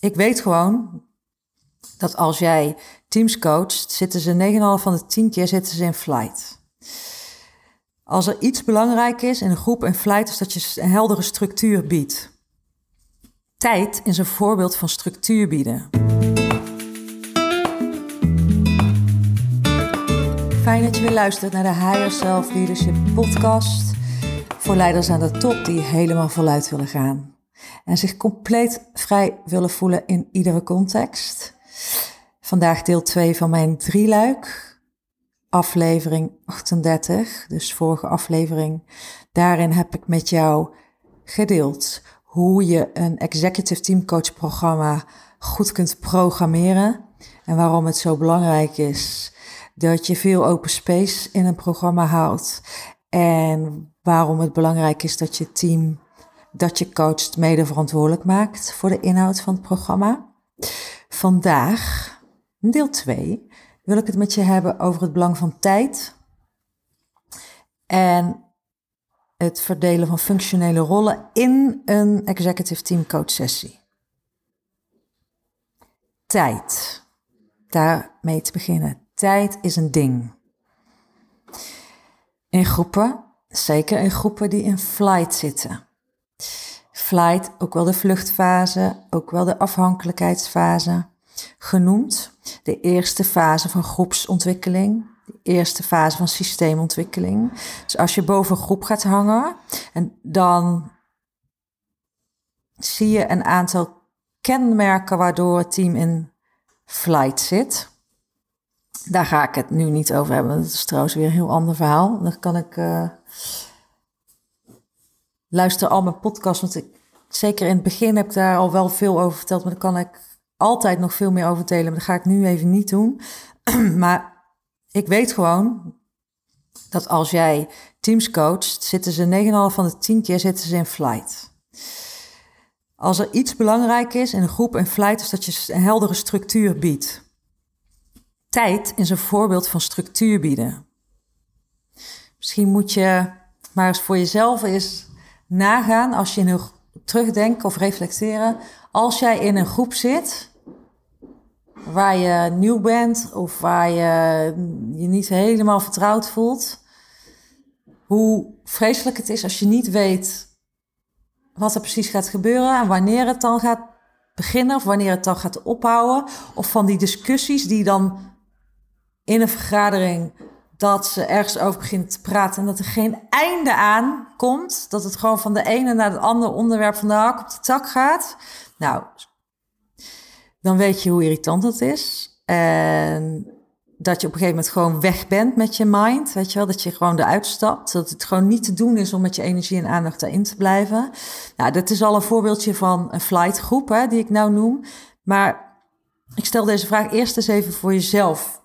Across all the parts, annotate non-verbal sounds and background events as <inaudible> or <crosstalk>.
ik weet gewoon dat als jij teams coacht, zitten ze 9,5 van de 10 keer zitten ze in flight. Als er iets belangrijk is in een groep in flight, is dat je een heldere structuur biedt. Tijd is een voorbeeld van structuur bieden. Fijn dat je weer luistert naar de Higher Self Leadership podcast voor leiders aan de top die helemaal voluit willen gaan en zich compleet vrij willen voelen in iedere context. Vandaag deel 2 van mijn drieluik, aflevering 38, dus vorige aflevering. Daarin heb ik met jou gedeeld hoe je een executive team coach programma goed kunt programmeren en waarom het zo belangrijk is dat je veel open space in een programma houdt en waarom het belangrijk is dat je team dat je coacht mede verantwoordelijk maakt voor de inhoud van het programma. Vandaag, deel 2, wil ik het met je hebben over het belang van tijd en het verdelen van functionele rollen in een executive team coach sessie. Tijd. Daarmee te beginnen. Tijd is een ding. In groepen, zeker in groepen die in flight zitten flight, ook wel de vluchtfase, ook wel de afhankelijkheidsfase genoemd. De eerste fase van groepsontwikkeling, de eerste fase van systeemontwikkeling. Dus als je boven een groep gaat hangen, en dan zie je een aantal kenmerken waardoor het team in flight zit. Daar ga ik het nu niet over hebben. Dat is trouwens weer een heel ander verhaal. Dan kan ik. Uh, luister al mijn podcasts, want ik zeker in het begin heb ik daar al wel veel over verteld, maar daar kan ik altijd nog veel meer over delen. Maar dat ga ik nu even niet doen. <clears throat> maar ik weet gewoon dat als jij teams coacht, zitten ze 9,5 van de 10 keer zitten ze in flight. Als er iets belangrijk is in een groep in flight, is dat je een heldere structuur biedt. Tijd is een voorbeeld van structuur bieden. Misschien moet je maar eens voor jezelf eens nagaan als je in een terugdenken of reflecteren. Als jij in een groep zit waar je nieuw bent of waar je je niet helemaal vertrouwd voelt, hoe vreselijk het is als je niet weet wat er precies gaat gebeuren en wanneer het dan gaat beginnen of wanneer het dan gaat ophouden. Of van die discussies die dan in een vergadering dat ze ergens over beginnen te praten en dat er geen einde aan komt. Dat het gewoon van de ene naar het andere onderwerp van de hak op de tak gaat. Nou, dan weet je hoe irritant dat is. En dat je op een gegeven moment gewoon weg bent met je mind. Weet je wel, dat je gewoon eruit stapt. Dat het gewoon niet te doen is om met je energie en aandacht daarin te blijven. Nou, dat is al een voorbeeldje van een flight groep, hè, die ik nou noem. Maar ik stel deze vraag eerst eens even voor jezelf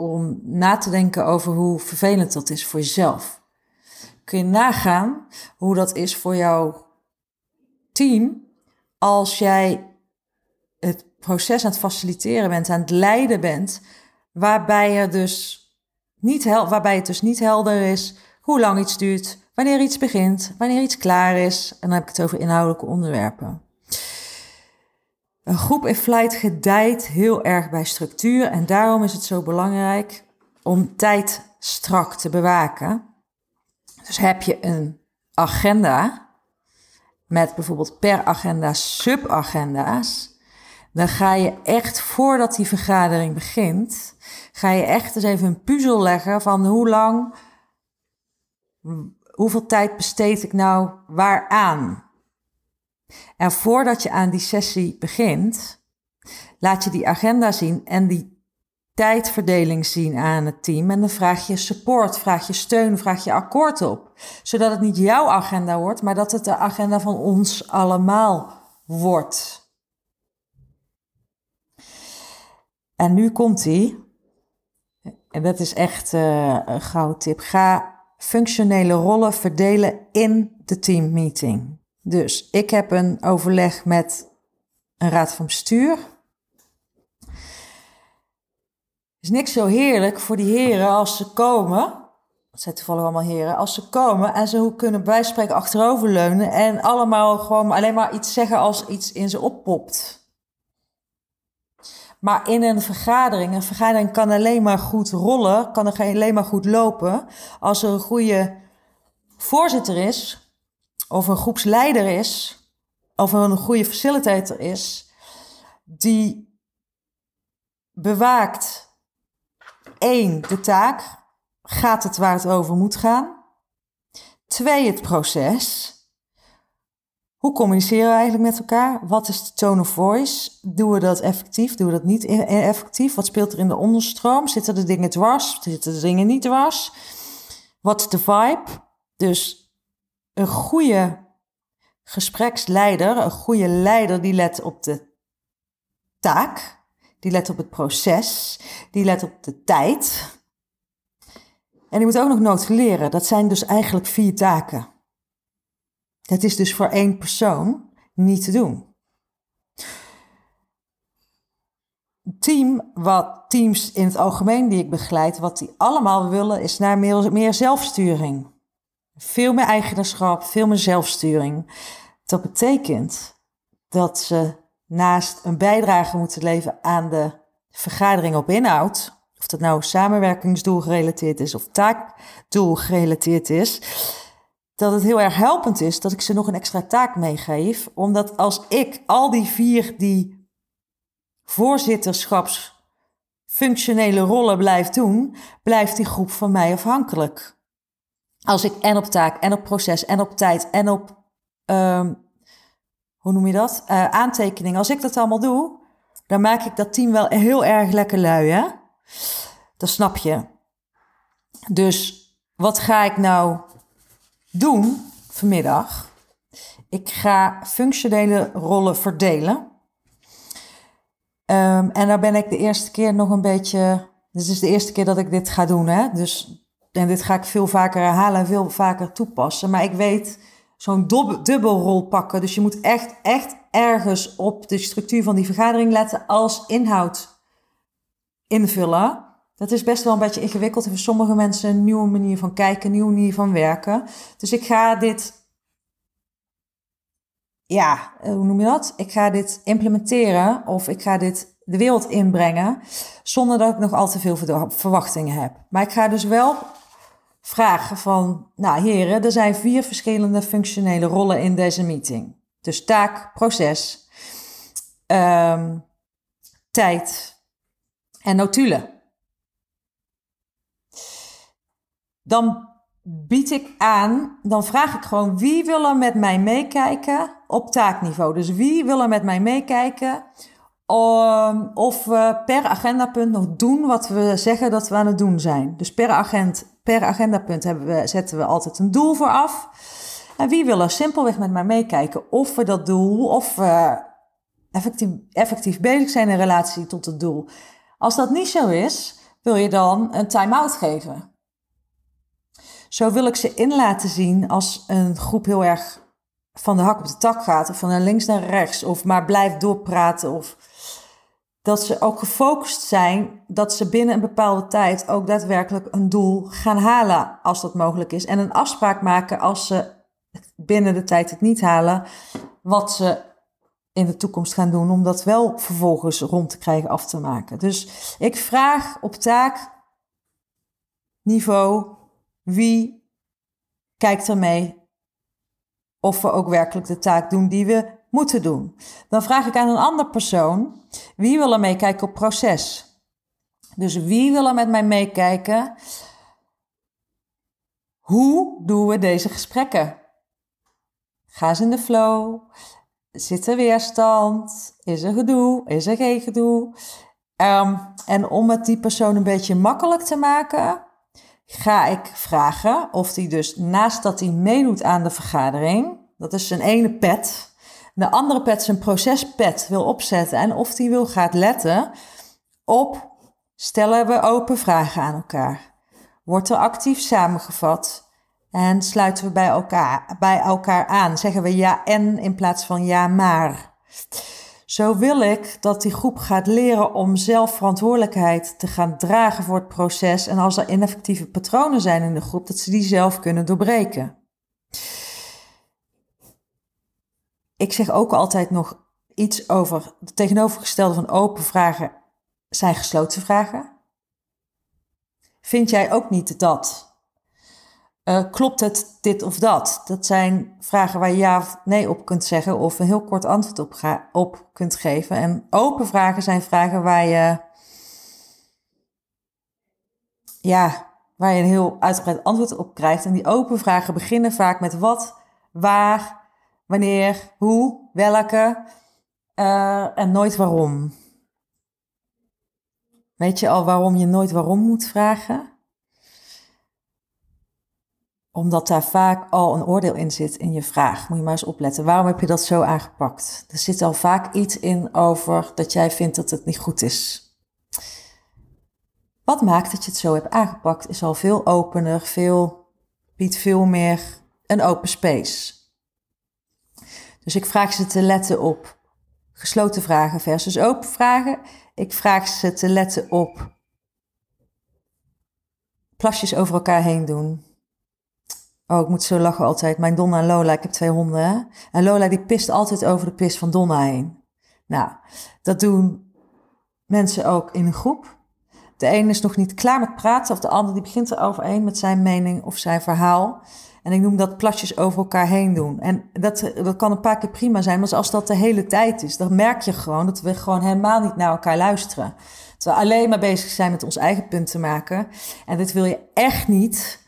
om na te denken over hoe vervelend dat is voor jezelf. Kun je nagaan hoe dat is voor jouw team als jij het proces aan het faciliteren bent, aan het leiden bent, waarbij, er dus niet waarbij het dus niet helder is hoe lang iets duurt, wanneer iets begint, wanneer iets klaar is. En dan heb ik het over inhoudelijke onderwerpen. Een groep in flight gedijt heel erg bij structuur en daarom is het zo belangrijk om tijd strak te bewaken. Dus heb je een agenda met bijvoorbeeld per agenda subagenda's, dan ga je echt voordat die vergadering begint, ga je echt eens even een puzzel leggen van hoe lang, hoeveel tijd besteed ik nou waaraan? En voordat je aan die sessie begint, laat je die agenda zien en die tijdverdeling zien aan het team. En dan vraag je support, vraag je steun, vraag je akkoord op. Zodat het niet jouw agenda wordt, maar dat het de agenda van ons allemaal wordt. En nu komt die. En dat is echt uh, een gouden tip. Ga functionele rollen verdelen in de teammeeting. Dus ik heb een overleg met een raad van bestuur. is niks zo heerlijk voor die heren als ze komen. Het zijn toevallig allemaal heren. Als ze komen en ze kunnen bijspreken achteroverleunen. En allemaal gewoon alleen maar iets zeggen als iets in ze oppopt. Maar in een vergadering, een vergadering kan alleen maar goed rollen, kan er alleen maar goed lopen als er een goede voorzitter is, of een groepsleider is, of een goede facilitator is, die bewaakt één, de taak, gaat het waar het over moet gaan. Twee, het proces. Hoe communiceren we eigenlijk met elkaar? Wat is de tone of voice? Doen we dat effectief? Doen we dat niet e- effectief? Wat speelt er in de onderstroom? Zitten de dingen dwars? Zitten de dingen niet dwars? Wat is de vibe? Dus een goede gespreksleider, een goede leider, die let op de taak, die let op het proces, die let op de tijd. En die moet ook nog notuleren. Dat zijn dus eigenlijk vier taken. Het is dus voor één persoon niet te doen. Team, wat teams in het algemeen die ik begeleid, wat die allemaal willen, is naar meer, meer zelfsturing. Veel meer eigenaarschap, veel meer zelfsturing. Dat betekent dat ze naast een bijdrage moeten leveren aan de vergadering op inhoud, of dat nou samenwerkingsdoel gerelateerd is of taakdoel gerelateerd is, dat het heel erg helpend is dat ik ze nog een extra taak meegeef. Omdat als ik al die vier die voorzitterschapsfunctionele rollen blijf doen, blijft die groep van mij afhankelijk. Als ik en op taak, en op proces, en op tijd, en op, um, hoe noem je dat? Uh, aantekening. Als ik dat allemaal doe, dan maak ik dat team wel heel erg lekker lui, hè? Dat snap je. Dus wat ga ik nou doen vanmiddag. Ik ga functionele rollen verdelen. Um, en daar ben ik de eerste keer nog een beetje. Dit is de eerste keer dat ik dit ga doen. Hè? Dus, en dit ga ik veel vaker herhalen en veel vaker toepassen. Maar ik weet zo'n dubbelrol pakken. Dus je moet echt, echt ergens op de structuur van die vergadering letten als inhoud invullen. Dat is best wel een beetje ingewikkeld en voor sommige mensen een nieuwe manier van kijken, een nieuwe manier van werken. Dus ik ga dit, ja, eh, hoe noem je dat? Ik ga dit implementeren of ik ga dit de wereld inbrengen zonder dat ik nog al te veel verwachtingen heb. Maar ik ga dus wel vragen van, nou heren, er zijn vier verschillende functionele rollen in deze meeting. Dus taak, proces, um, tijd en notulen. dan bied ik aan, dan vraag ik gewoon wie wil er met mij meekijken op taakniveau. Dus wie wil er met mij meekijken um, of we per agendapunt nog doen wat we zeggen dat we aan het doen zijn. Dus per, agent, per agendapunt hebben we, zetten we altijd een doel voor af. En wie wil er simpelweg met mij meekijken of we dat doel, of we effectief, effectief bezig zijn in relatie tot het doel. Als dat niet zo is, wil je dan een time-out geven. Zo wil ik ze in laten zien als een groep heel erg van de hak op de tak gaat, of van links naar rechts, of maar blijft doorpraten, of dat ze ook gefocust zijn, dat ze binnen een bepaalde tijd ook daadwerkelijk een doel gaan halen, als dat mogelijk is. En een afspraak maken als ze binnen de tijd het niet halen, wat ze in de toekomst gaan doen, om dat wel vervolgens rond te krijgen, af te maken. Dus ik vraag op taakniveau wie kijkt er mee of we ook werkelijk de taak doen die we moeten doen? Dan vraag ik aan een ander persoon, wie wil er meekijken op proces? Dus wie wil er met mij meekijken? Hoe doen we deze gesprekken? Ga eens in de flow. Zit er weerstand? Is er gedoe? Is er geen gedoe? Um, en om het die persoon een beetje makkelijk te maken, ga ik vragen of hij dus naast dat hij meedoet aan de vergadering, dat is zijn ene pet, de andere pet zijn procespet wil opzetten en of hij wil gaat letten op stellen we open vragen aan elkaar. Wordt er actief samengevat en sluiten we bij elkaar, bij elkaar aan. Zeggen we ja en in plaats van ja maar. Zo wil ik dat die groep gaat leren om zelf verantwoordelijkheid te gaan dragen voor het proces. En als er ineffectieve patronen zijn in de groep, dat ze die zelf kunnen doorbreken. Ik zeg ook altijd nog iets over het tegenovergestelde van open vragen zijn gesloten vragen. Vind jij ook niet dat? Uh, klopt het dit of dat? Dat zijn vragen waar je ja of nee op kunt zeggen of een heel kort antwoord op, op kunt geven. En open vragen zijn vragen waar je, ja, waar je een heel uitgebreid antwoord op krijgt. En die open vragen beginnen vaak met wat, waar, wanneer, hoe, welke uh, en nooit waarom. Weet je al waarom je nooit waarom moet vragen? Omdat daar vaak al een oordeel in zit in je vraag. Moet je maar eens opletten. Waarom heb je dat zo aangepakt? Er zit al vaak iets in over dat jij vindt dat het niet goed is. Wat maakt dat je het zo hebt aangepakt is al veel opener, veel, biedt veel meer een open space. Dus ik vraag ze te letten op gesloten vragen versus open vragen. Ik vraag ze te letten op plasjes over elkaar heen doen. Oh, ik moet zo lachen altijd. Mijn Donna en Lola, ik heb twee honden. En Lola die pist altijd over de pis van Donna heen. Nou, dat doen mensen ook in een groep. De een is nog niet klaar met praten, of de ander die begint er overheen met zijn mening of zijn verhaal. En ik noem dat plasjes over elkaar heen doen. En dat, dat kan een paar keer prima zijn, maar als dat de hele tijd is, dan merk je gewoon dat we gewoon helemaal niet naar elkaar luisteren. Dat we alleen maar bezig zijn met ons eigen punt te maken. En dit wil je echt niet.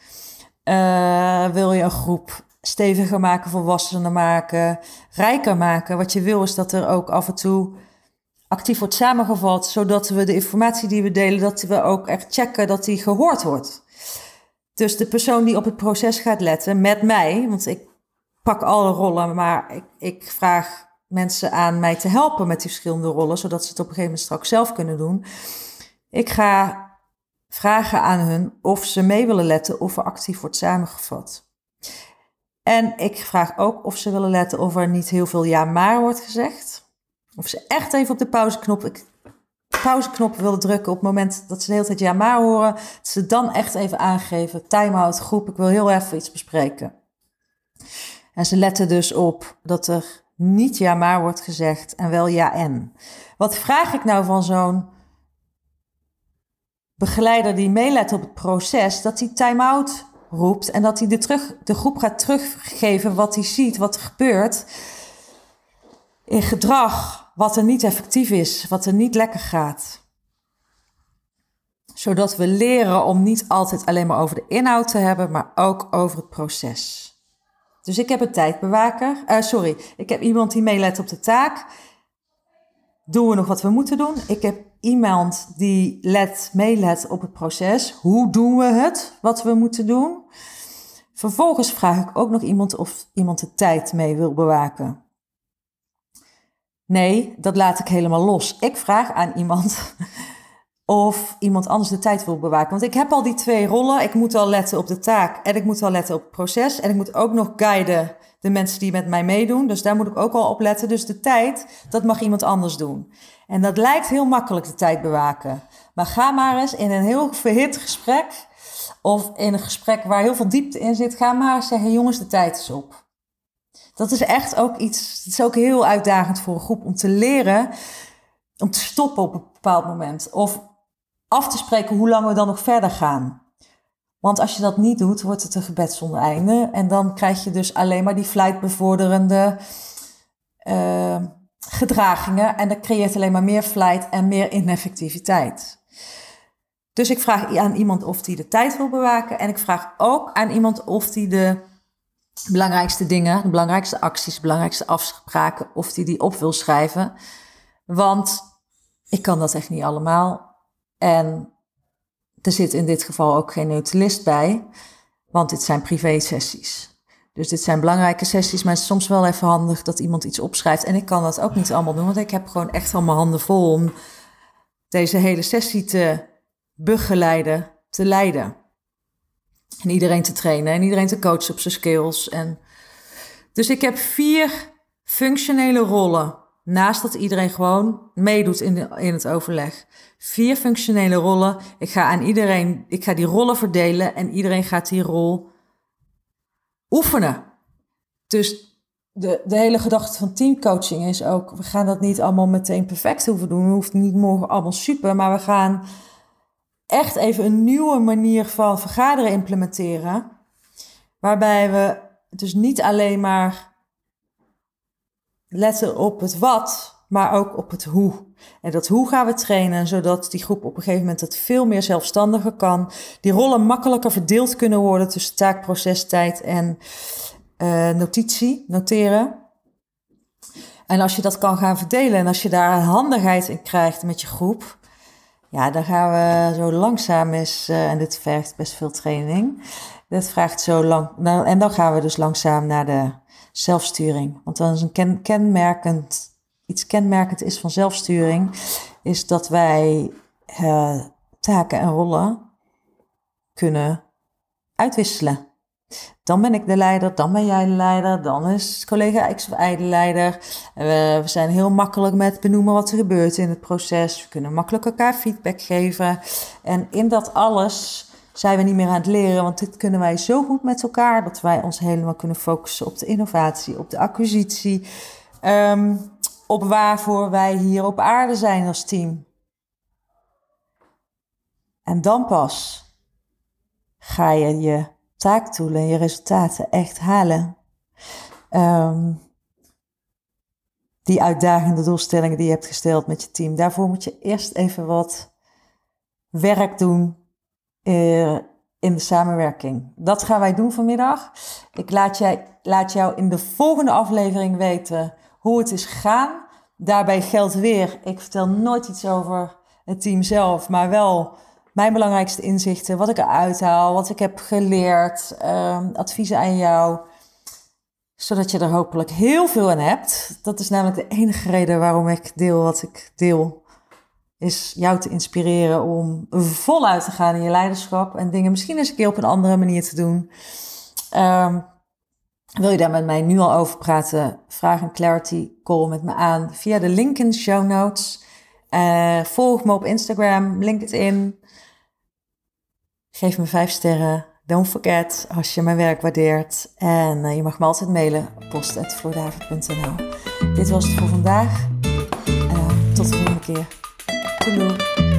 Uh, wil je een groep steviger maken, volwassener maken, rijker maken. Wat je wil is dat er ook af en toe actief wordt samengevat, zodat we de informatie die we delen, dat we ook echt checken dat die gehoord wordt. Dus de persoon die op het proces gaat letten met mij, want ik pak alle rollen, maar ik, ik vraag mensen aan mij te helpen met die verschillende rollen, zodat ze het op een gegeven moment straks zelf kunnen doen. Ik ga vragen aan hun of ze mee willen letten of er actief wordt samengevat. En ik vraag ook of ze willen letten of er niet heel veel ja maar wordt gezegd. Of ze echt even op de pauzeknop, pauzeknop willen drukken op het moment dat ze de hele tijd ja maar horen. Dat ze dan echt even aangeven, time-out, groep, ik wil heel even iets bespreken. En ze letten dus op dat er niet ja maar wordt gezegd en wel ja en. Wat vraag ik nou van zo'n begeleider die meelet op het proces, dat hij time-out roept en dat hij de, terug, de groep gaat teruggeven wat hij ziet, wat er gebeurt in gedrag, wat er niet effectief is, wat er niet lekker gaat. Zodat we leren om niet altijd alleen maar over de inhoud te hebben, maar ook over het proces. Dus ik heb een tijdbewaker, uh, sorry, ik heb iemand die meelet op de taak. Doen we nog wat we moeten doen? Ik heb iemand die let, meelet op het proces. Hoe doen we het, wat we moeten doen? Vervolgens vraag ik ook nog iemand of iemand de tijd mee wil bewaken. Nee, dat laat ik helemaal los. Ik vraag aan iemand <laughs> of iemand anders de tijd wil bewaken. Want ik heb al die twee rollen. Ik moet al letten op de taak en ik moet al letten op het proces. En ik moet ook nog guiden de mensen die met mij meedoen. Dus daar moet ik ook al op letten. Dus de tijd, dat mag iemand anders doen. En dat lijkt heel makkelijk, de tijd bewaken. Maar ga maar eens in een heel verhit gesprek of in een gesprek waar heel veel diepte in zit, ga maar eens zeggen, jongens, de tijd is op. Dat is echt ook iets, het is ook heel uitdagend voor een groep om te leren, om te stoppen op een bepaald moment. Of af te spreken hoe lang we dan nog verder gaan. Want als je dat niet doet, wordt het een gebed zonder einde. En dan krijg je dus alleen maar die flightbevorderende uh, gedragingen. En dat creëert alleen maar meer flight en meer ineffectiviteit. Dus ik vraag aan iemand of die de tijd wil bewaken. En ik vraag ook aan iemand of die de belangrijkste dingen, de belangrijkste acties, de belangrijkste afspraken, of die die op wil schrijven. Want ik kan dat echt niet allemaal. En er zit in dit geval ook geen neutralist bij, want dit zijn privé-sessies. Dus dit zijn belangrijke sessies, maar het is soms wel even handig dat iemand iets opschrijft. En ik kan dat ook niet allemaal doen, want ik heb gewoon echt al mijn handen vol om deze hele sessie te begeleiden, te leiden. En iedereen te trainen en iedereen te coachen op zijn skills. En dus ik heb vier functionele rollen. Naast dat iedereen gewoon meedoet in, de, in het overleg. Vier functionele rollen. Ik ga aan iedereen, ik ga die rollen verdelen en iedereen gaat die rol oefenen. Dus de, de hele gedachte van teamcoaching is ook, we gaan dat niet allemaal meteen perfect hoeven doen. We hoeven niet morgen allemaal super, maar we gaan echt even een nieuwe manier van vergaderen implementeren. Waarbij we dus niet alleen maar letten op het wat, maar ook op het hoe. En dat hoe gaan we trainen, zodat die groep op een gegeven moment het veel meer zelfstandiger kan. Die rollen makkelijker verdeeld kunnen worden tussen taak, proces, tijd en uh, notitie, noteren. En als je dat kan gaan verdelen en als je daar handigheid in krijgt met je groep, ja, dan gaan we zo langzaam eens, uh, en dit vergt best veel training, dit vraagt zo lang, nou, en dan gaan we dus langzaam naar de zelfsturing. Want dan is een ken, kenmerkend, iets kenmerkend is van zelfsturing, is dat wij uh, taken en rollen kunnen uitwisselen. Dan ben ik de leider, dan ben jij de leider, dan is collega X of Y de leider. We, zijn heel makkelijk met benoemen wat er gebeurt in het proces. We kunnen makkelijk elkaar feedback geven. En in dat alles zijn we niet meer aan het leren, want dit kunnen wij zo goed met elkaar dat wij ons helemaal kunnen focussen op de innovatie, op de acquisitie, um, op waarvoor wij hier op aarde zijn als team. En dan pas ga je je taakdoelen en je resultaten echt halen. Um, die uitdagende doelstellingen die je hebt gesteld met je team. Daarvoor moet je eerst even wat werk doen uh, in de samenwerking. Dat gaan wij doen vanmiddag. Ik laat, jij, laat jou in de volgende aflevering weten hoe het is gegaan. Daarbij geldt weer, ik vertel nooit iets over het team zelf, maar wel mijn belangrijkste inzichten, wat ik eruit haal, wat ik heb geleerd, um, adviezen aan jou, zodat je er hopelijk heel veel aan hebt. Dat is namelijk de enige reden waarom ik deel wat ik deel, is jou te inspireren om voluit te gaan in je leiderschap en dingen misschien eens een keer op een andere manier te doen. Um, wil je daar met mij nu al over praten? Vraag een clarity call met me aan via de link in de show notes. Uh, volg me op Instagram, LinkedIn. Geef me vijf sterren. Don't forget als je mijn werk waardeert. En uh, je mag me altijd mailen post.floordavid.nl Dit was het voor vandaag. Uh, tot de volgende keer. Doei.